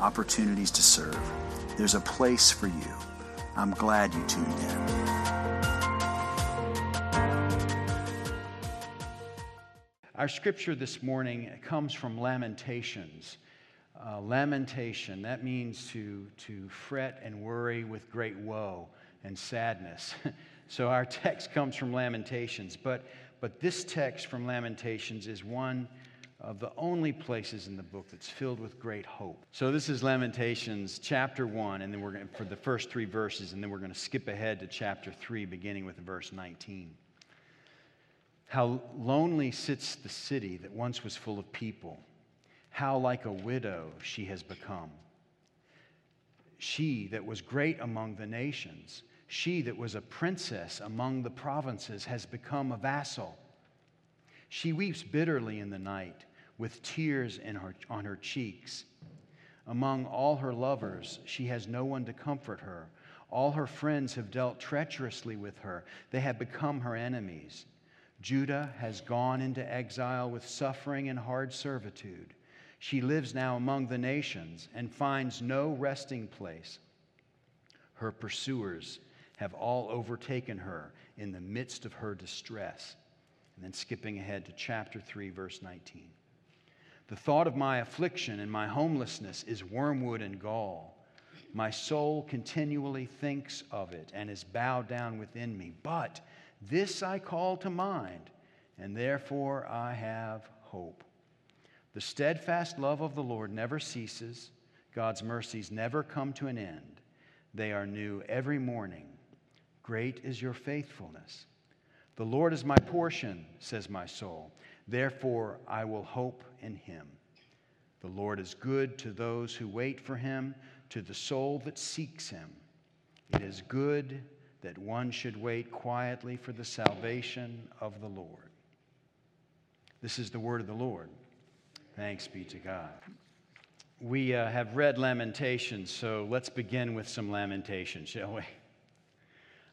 opportunities to serve. There's a place for you. I'm glad you tuned in. Our scripture this morning comes from Lamentations. Uh, lamentation, that means to, to fret and worry with great woe and sadness. so our text comes from Lamentations, but, but this text from Lamentations is one of the only places in the book that's filled with great hope. So this is Lamentations chapter 1 and then we're going for the first 3 verses and then we're going to skip ahead to chapter 3 beginning with verse 19. How lonely sits the city that once was full of people. How like a widow she has become. She that was great among the nations, she that was a princess among the provinces has become a vassal. She weeps bitterly in the night with tears her, on her cheeks. Among all her lovers, she has no one to comfort her. All her friends have dealt treacherously with her, they have become her enemies. Judah has gone into exile with suffering and hard servitude. She lives now among the nations and finds no resting place. Her pursuers have all overtaken her in the midst of her distress. And then skipping ahead to chapter 3, verse 19. The thought of my affliction and my homelessness is wormwood and gall. My soul continually thinks of it and is bowed down within me. But this I call to mind, and therefore I have hope. The steadfast love of the Lord never ceases, God's mercies never come to an end. They are new every morning. Great is your faithfulness. The Lord is my portion, says my soul. Therefore, I will hope in him. The Lord is good to those who wait for him, to the soul that seeks him. It is good that one should wait quietly for the salvation of the Lord. This is the word of the Lord. Thanks be to God. We uh, have read Lamentations, so let's begin with some Lamentations, shall we?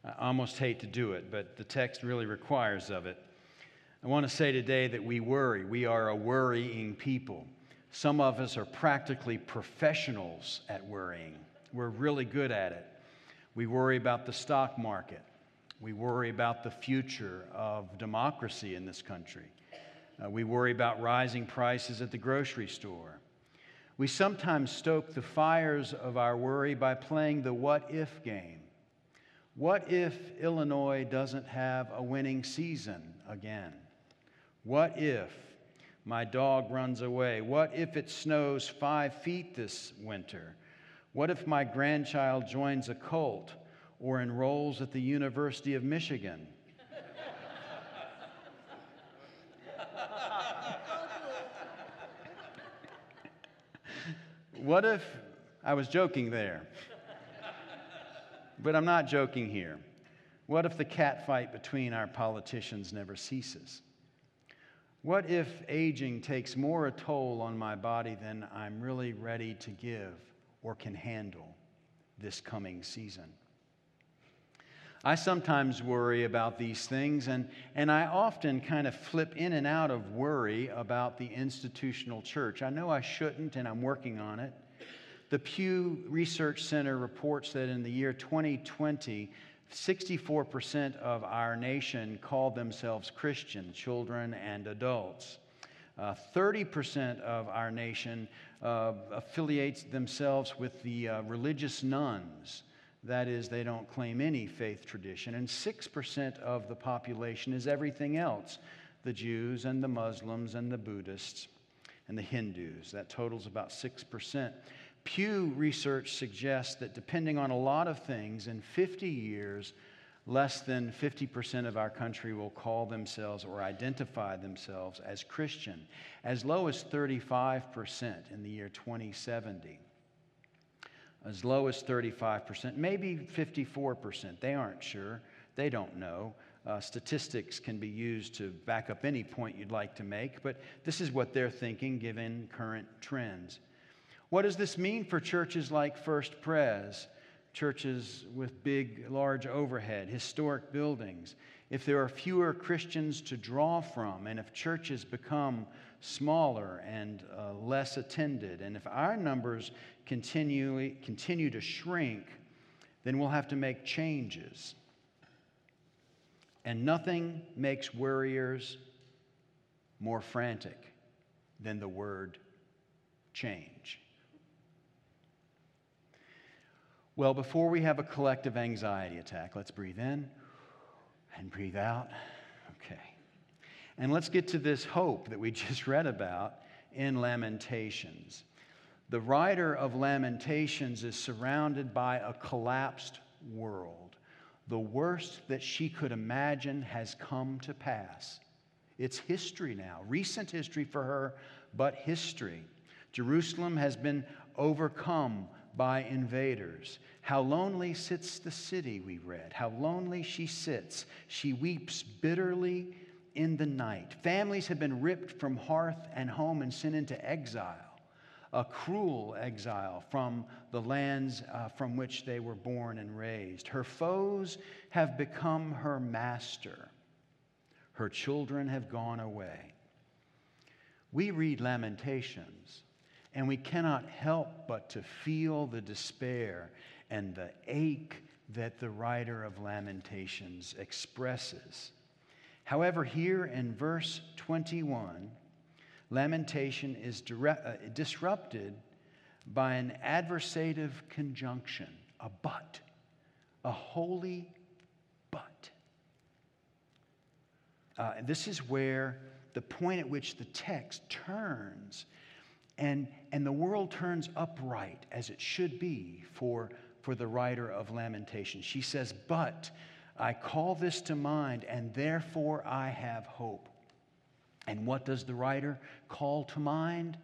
I almost hate to do it, but the text really requires of it. I want to say today that we worry. We are a worrying people. Some of us are practically professionals at worrying. We're really good at it. We worry about the stock market. We worry about the future of democracy in this country. Uh, we worry about rising prices at the grocery store. We sometimes stoke the fires of our worry by playing the what if game. What if Illinois doesn't have a winning season again? What if my dog runs away? What if it snows five feet this winter? What if my grandchild joins a cult or enrolls at the University of Michigan? what if I was joking there? But I'm not joking here. What if the catfight between our politicians never ceases? What if aging takes more a toll on my body than I'm really ready to give or can handle this coming season? I sometimes worry about these things, and, and I often kind of flip in and out of worry about the institutional church. I know I shouldn't, and I'm working on it. The Pew Research Center reports that in the year 2020, 64% of our nation call themselves Christian, children and adults. Uh, 30% of our nation uh, affiliates themselves with the uh, religious nones. That is, they don't claim any faith tradition. And 6% of the population is everything else the Jews and the Muslims and the Buddhists and the Hindus. That totals about 6%. Pew research suggests that depending on a lot of things, in 50 years, less than 50% of our country will call themselves or identify themselves as Christian, as low as 35% in the year 2070. As low as 35%, maybe 54%. They aren't sure, they don't know. Uh, statistics can be used to back up any point you'd like to make, but this is what they're thinking given current trends. What does this mean for churches like First Pres, churches with big, large overhead, historic buildings? If there are fewer Christians to draw from, and if churches become smaller and uh, less attended, and if our numbers continually, continue to shrink, then we'll have to make changes. And nothing makes worriers more frantic than the word change. Well, before we have a collective anxiety attack, let's breathe in and breathe out. Okay. And let's get to this hope that we just read about in Lamentations. The writer of Lamentations is surrounded by a collapsed world the worst that she could imagine has come to pass. It's history now, recent history for her, but history. Jerusalem has been overcome by invaders. How lonely sits the city, we read. How lonely she sits. She weeps bitterly in the night. Families have been ripped from hearth and home and sent into exile a cruel exile from the lands uh, from which they were born and raised. Her foes have become her master. Her children have gone away. We read Lamentations, and we cannot help but to feel the despair and the ache that the writer of Lamentations expresses. However, here in verse 21, lamentation is uh, disrupted by an adversative conjunction, a but, a holy but. Uh, this is where the point at which the text turns and, and the world turns upright as it should be for, for the writer of Lamentation. She says, But I call this to mind, and therefore I have hope. And what does the writer call to mind?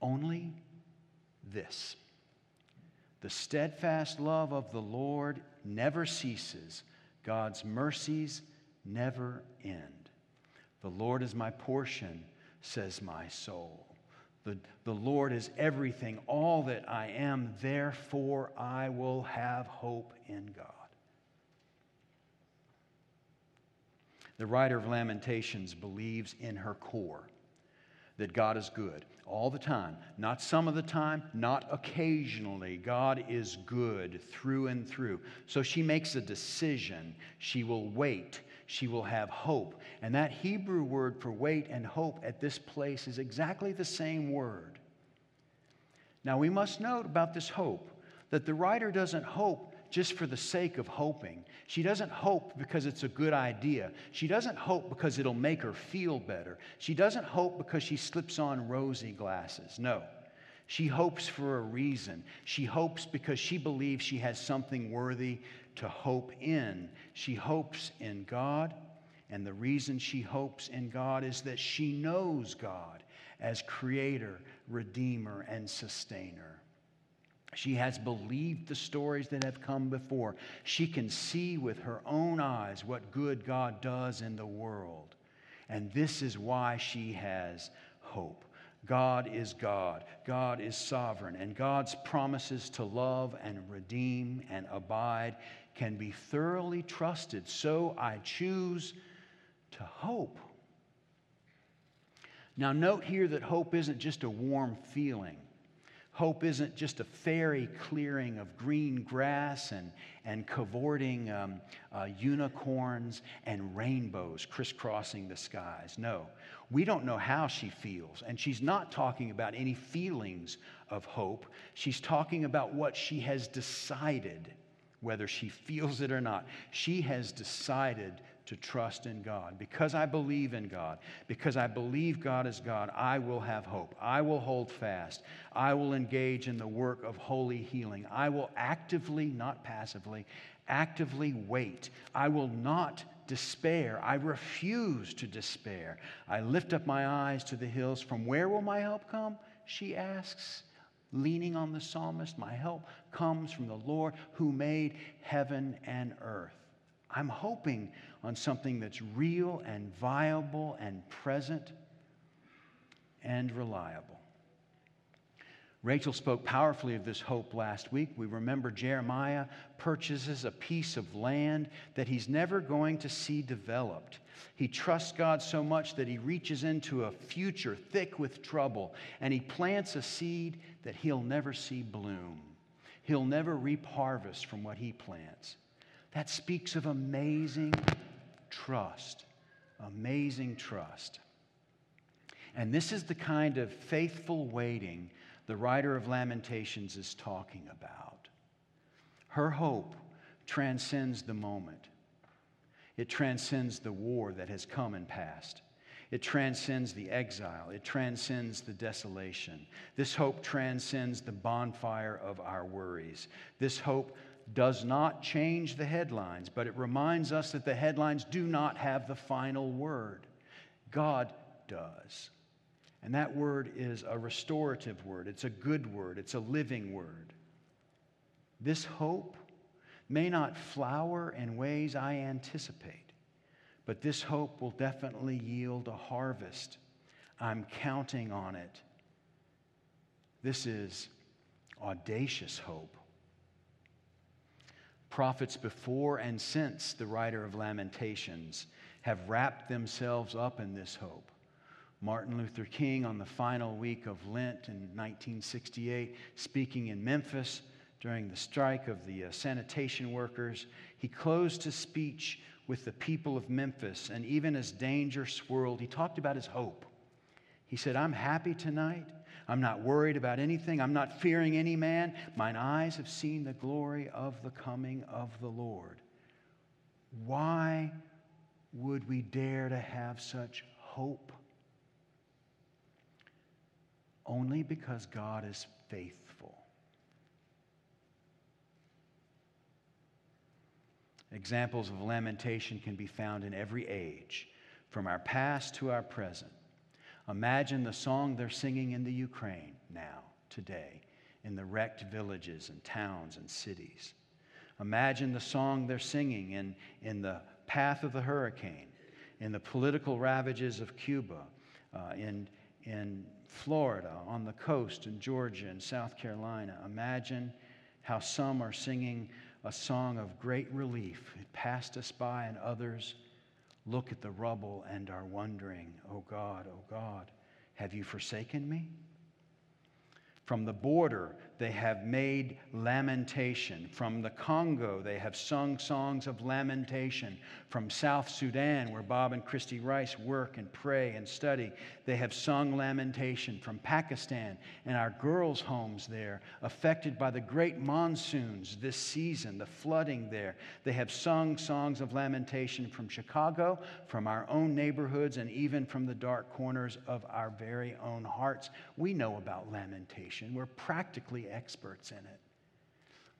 Only this the steadfast love of the Lord never ceases, God's mercies never end. The Lord is my portion, says my soul. The, the Lord is everything, all that I am, therefore I will have hope in God. The writer of Lamentations believes in her core that God is good all the time, not some of the time, not occasionally. God is good through and through. So she makes a decision. She will wait. She will have hope. And that Hebrew word for wait and hope at this place is exactly the same word. Now we must note about this hope that the writer doesn't hope just for the sake of hoping. She doesn't hope because it's a good idea. She doesn't hope because it'll make her feel better. She doesn't hope because she slips on rosy glasses. No. She hopes for a reason. She hopes because she believes she has something worthy to hope in. She hopes in God, and the reason she hopes in God is that she knows God as creator, redeemer, and sustainer. She has believed the stories that have come before. She can see with her own eyes what good God does in the world. And this is why she has hope. God is God, God is sovereign, and God's promises to love and redeem and abide can be thoroughly trusted. So I choose to hope. Now, note here that hope isn't just a warm feeling. Hope isn't just a fairy clearing of green grass and, and cavorting um, uh, unicorns and rainbows crisscrossing the skies. No, we don't know how she feels. And she's not talking about any feelings of hope. She's talking about what she has decided, whether she feels it or not. She has decided to trust in God. Because I believe in God, because I believe God is God, I will have hope. I will hold fast. I will engage in the work of holy healing. I will actively, not passively, actively wait. I will not despair. I refuse to despair. I lift up my eyes to the hills. From where will my help come? She asks, leaning on the psalmist. My help comes from the Lord who made heaven and earth. I'm hoping on something that's real and viable and present and reliable. Rachel spoke powerfully of this hope last week. We remember Jeremiah purchases a piece of land that he's never going to see developed. He trusts God so much that he reaches into a future thick with trouble and he plants a seed that he'll never see bloom. He'll never reap harvest from what he plants. That speaks of amazing trust. Amazing trust. And this is the kind of faithful waiting the writer of Lamentations is talking about. Her hope transcends the moment, it transcends the war that has come and passed. It transcends the exile. It transcends the desolation. This hope transcends the bonfire of our worries. This hope does not change the headlines, but it reminds us that the headlines do not have the final word. God does. And that word is a restorative word, it's a good word, it's a living word. This hope may not flower in ways I anticipate, but this hope will definitely yield a harvest. I'm counting on it. This is audacious hope. Prophets before and since the writer of Lamentations have wrapped themselves up in this hope. Martin Luther King, on the final week of Lent in 1968, speaking in Memphis during the strike of the uh, sanitation workers, he closed his speech with the people of Memphis. And even as danger swirled, he talked about his hope. He said, I'm happy tonight I'm not worried about anything. I'm not fearing any man. Mine eyes have seen the glory of the coming of the Lord. Why would we dare to have such hope? Only because God is faithful. Examples of lamentation can be found in every age, from our past to our present. Imagine the song they're singing in the Ukraine now, today, in the wrecked villages and towns and cities. Imagine the song they're singing in, in the path of the hurricane, in the political ravages of Cuba, uh, in, in Florida, on the coast, in Georgia and South Carolina. Imagine how some are singing a song of great relief. It passed us by, and others look at the rubble and are wondering, Oh God, oh God, have you forsaken me? From the border, they have made lamentation. From the Congo, they have sung songs of lamentation. From South Sudan, where Bob and Christy Rice work and pray and study, they have sung lamentation. From Pakistan and our girls' homes there, affected by the great monsoons this season, the flooding there, they have sung songs of lamentation from Chicago, from our own neighborhoods, and even from the dark corners of our very own hearts. We know about lamentation. We're practically experts in it.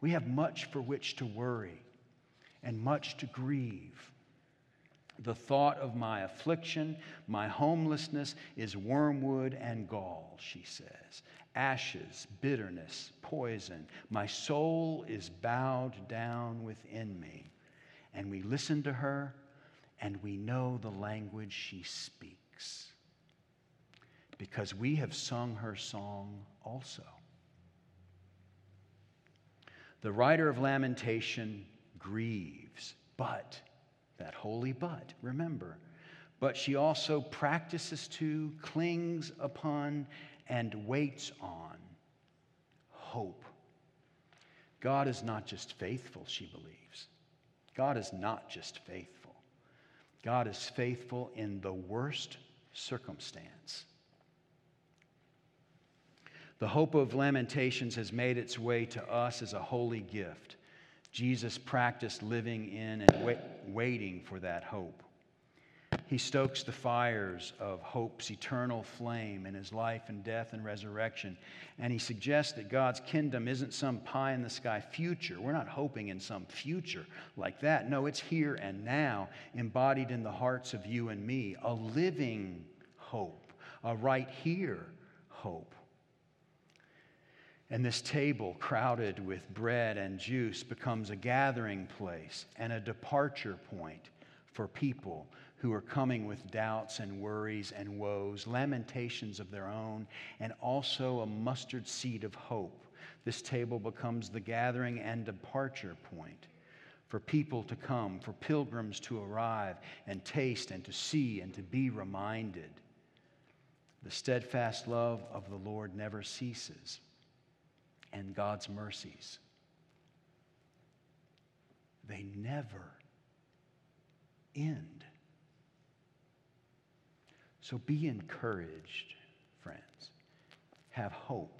We have much for which to worry and much to grieve. The thought of my affliction, my homelessness, is wormwood and gall, she says. Ashes, bitterness, poison. My soul is bowed down within me. And we listen to her and we know the language she speaks because we have sung her song also. The writer of Lamentation grieves, but, that holy but, remember, but she also practices to, clings upon, and waits on hope. God is not just faithful, she believes. God is not just faithful. God is faithful in the worst circumstance. The hope of Lamentations has made its way to us as a holy gift. Jesus practiced living in and wait, waiting for that hope. He stokes the fires of hope's eternal flame in his life and death and resurrection. And he suggests that God's kingdom isn't some pie in the sky future. We're not hoping in some future like that. No, it's here and now, embodied in the hearts of you and me, a living hope, a right here hope. And this table, crowded with bread and juice, becomes a gathering place and a departure point for people who are coming with doubts and worries and woes, lamentations of their own, and also a mustard seed of hope. This table becomes the gathering and departure point for people to come, for pilgrims to arrive and taste and to see and to be reminded. The steadfast love of the Lord never ceases and God's mercies. They never end. So be encouraged, friends. Have hope.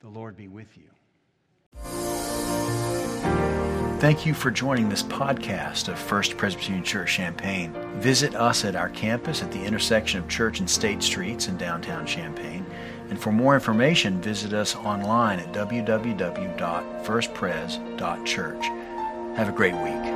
The Lord be with you. Thank you for joining this podcast of First Presbyterian Church Champaign. Visit us at our campus at the intersection of Church and State Streets in downtown Champaign. And for more information, visit us online at www.firstpres.church. Have a great week.